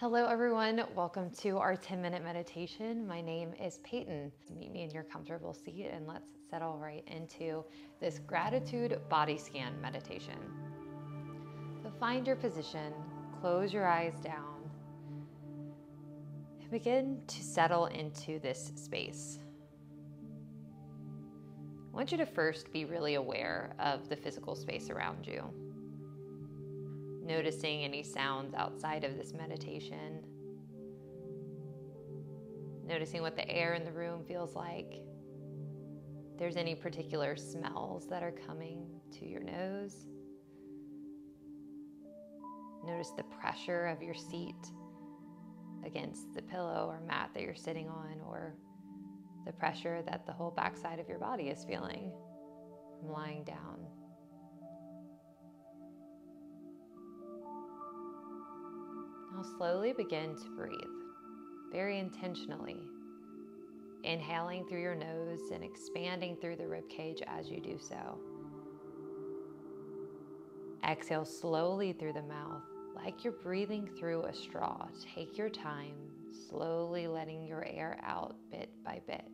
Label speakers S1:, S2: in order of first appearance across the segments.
S1: Hello, everyone. Welcome to our 10 minute meditation. My name is Peyton. Meet me in your comfortable seat and let's settle right into this gratitude body scan meditation. So, find your position, close your eyes down, and begin to settle into this space. I want you to first be really aware of the physical space around you noticing any sounds outside of this meditation, noticing what the air in the room feels like. There's any particular smells that are coming to your nose. Notice the pressure of your seat against the pillow or mat that you're sitting on, or the pressure that the whole backside of your body is feeling from lying down. Now slowly begin to breathe, very intentionally. Inhaling through your nose and expanding through the rib cage as you do so. Exhale slowly through the mouth, like you're breathing through a straw. Take your time, slowly letting your air out bit by bit.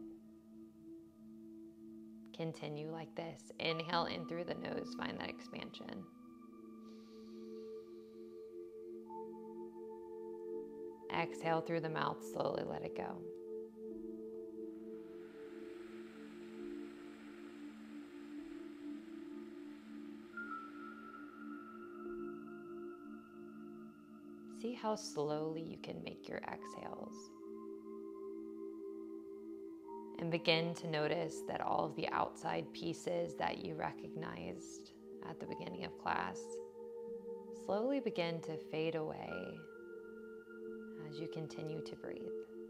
S1: Continue like this. Inhale in through the nose, find that expansion. Exhale through the mouth, slowly let it go. See how slowly you can make your exhales. And begin to notice that all of the outside pieces that you recognized at the beginning of class slowly begin to fade away as you continue to breathe.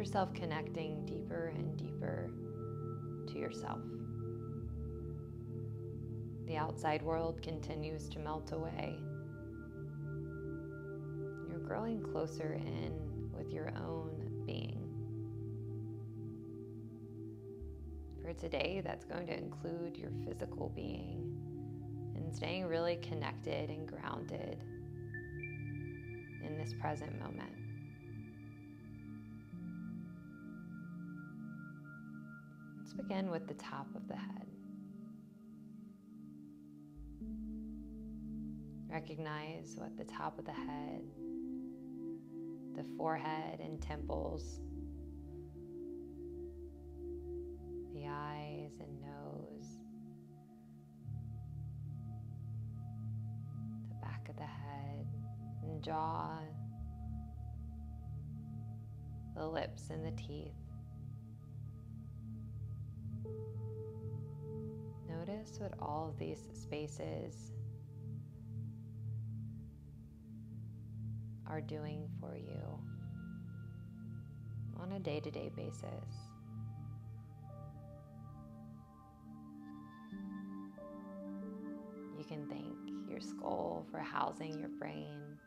S1: Yourself connecting deeper and deeper to yourself. The outside world continues to melt away. You're growing closer in with your own being. For today, that's going to include your physical being and staying really connected and grounded in this present moment. Let's begin with the top of the head. Recognize what the top of the head, the forehead and temples, the eyes and nose, the back of the head and jaw, the lips and the teeth. Notice what all of these spaces are doing for you on a day to day basis. You can thank your skull for housing your brain.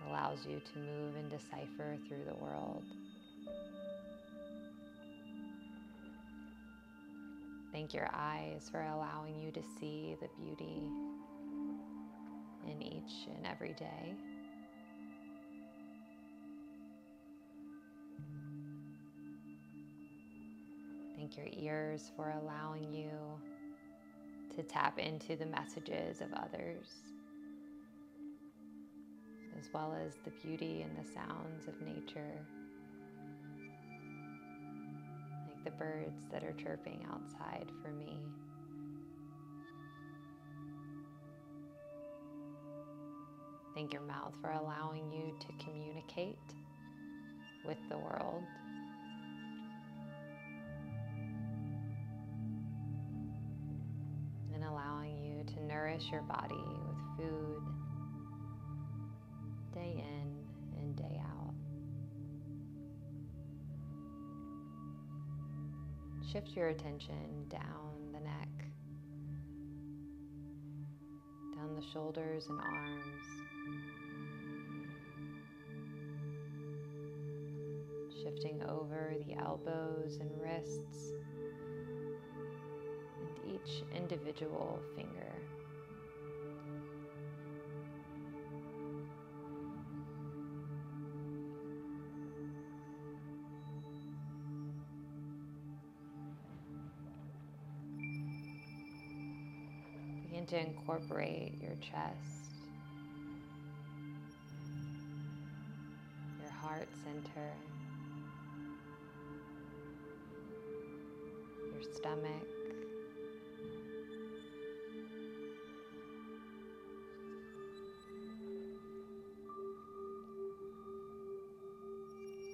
S1: It allows you to move and decipher through the world. Thank your eyes for allowing you to see the beauty in each and every day. Thank your ears for allowing you to tap into the messages of others. as well as the beauty and the sounds of nature, the birds that are chirping outside for me. Thank your mouth for allowing you to communicate with the world. And allowing you to nourish your body with food Shift your attention down the neck, down the shoulders and arms. Shifting over the elbows and wrists and each individual finger. Begin to incorporate your chest, your heart center, your stomach.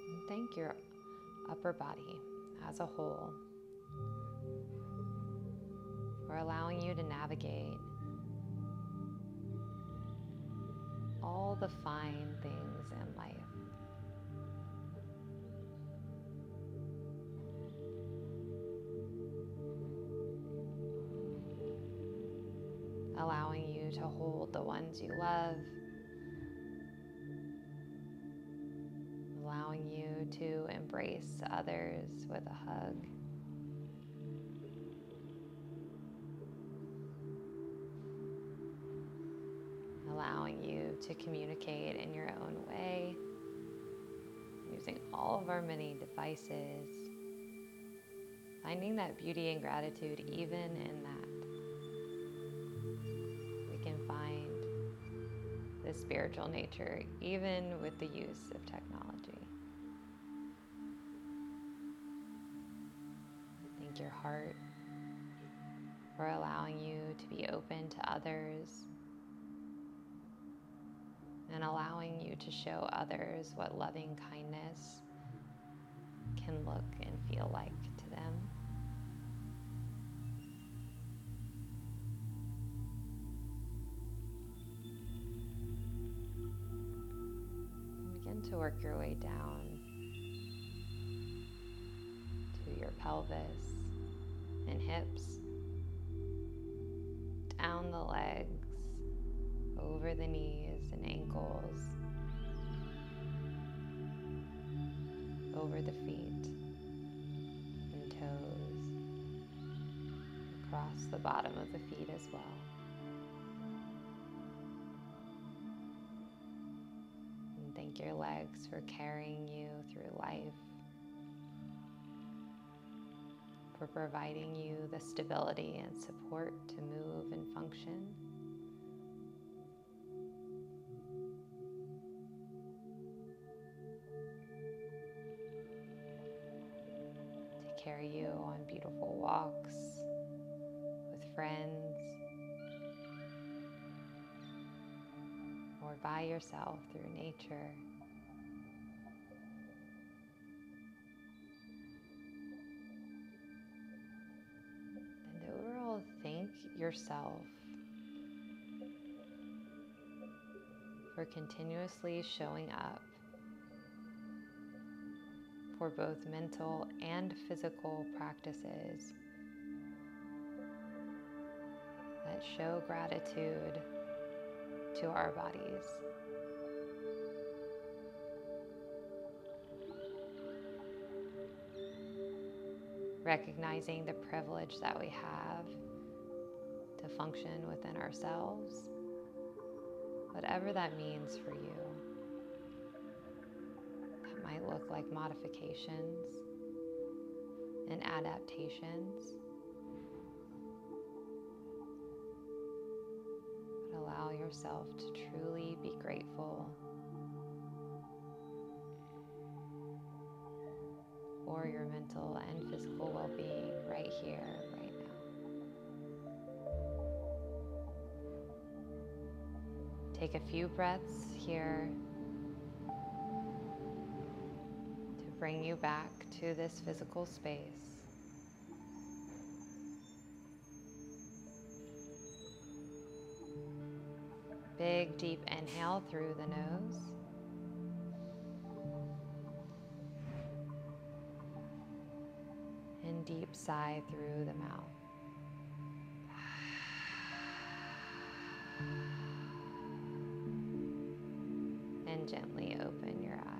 S1: And thank your upper body as a whole for allowing you to navigate all the fine things in life. Allowing you to hold the ones you love, allowing you to embrace others with a hug. Allowing you to communicate in your own way, using all of our many devices, finding that beauty and gratitude even in that. We can find the spiritual nature even with the use of technology. Thank your heart for allowing you to be open to others and allowing you to show others what loving kindness can look and feel like to them. Begin to work your way down to your pelvis and hips, down the legs, over the knees ankles, over the feet and toes, across the bottom of the feet as well. And thank your legs for carrying you through life, for providing you the stability and support to move and function. Beautiful walks with friends or by yourself through nature. And overall, thank yourself for continuously showing up for both mental and physical practices that show gratitude to our bodies. Recognizing the privilege that we have to function within ourselves, whatever that means for you might look like modifications and adaptations. But allow yourself to truly be grateful for your mental and physical well being right here, right now. Take a few breaths here. Bring you back to this physical space. Big deep inhale through the nose. And deep sigh through the mouth. And gently open your eyes.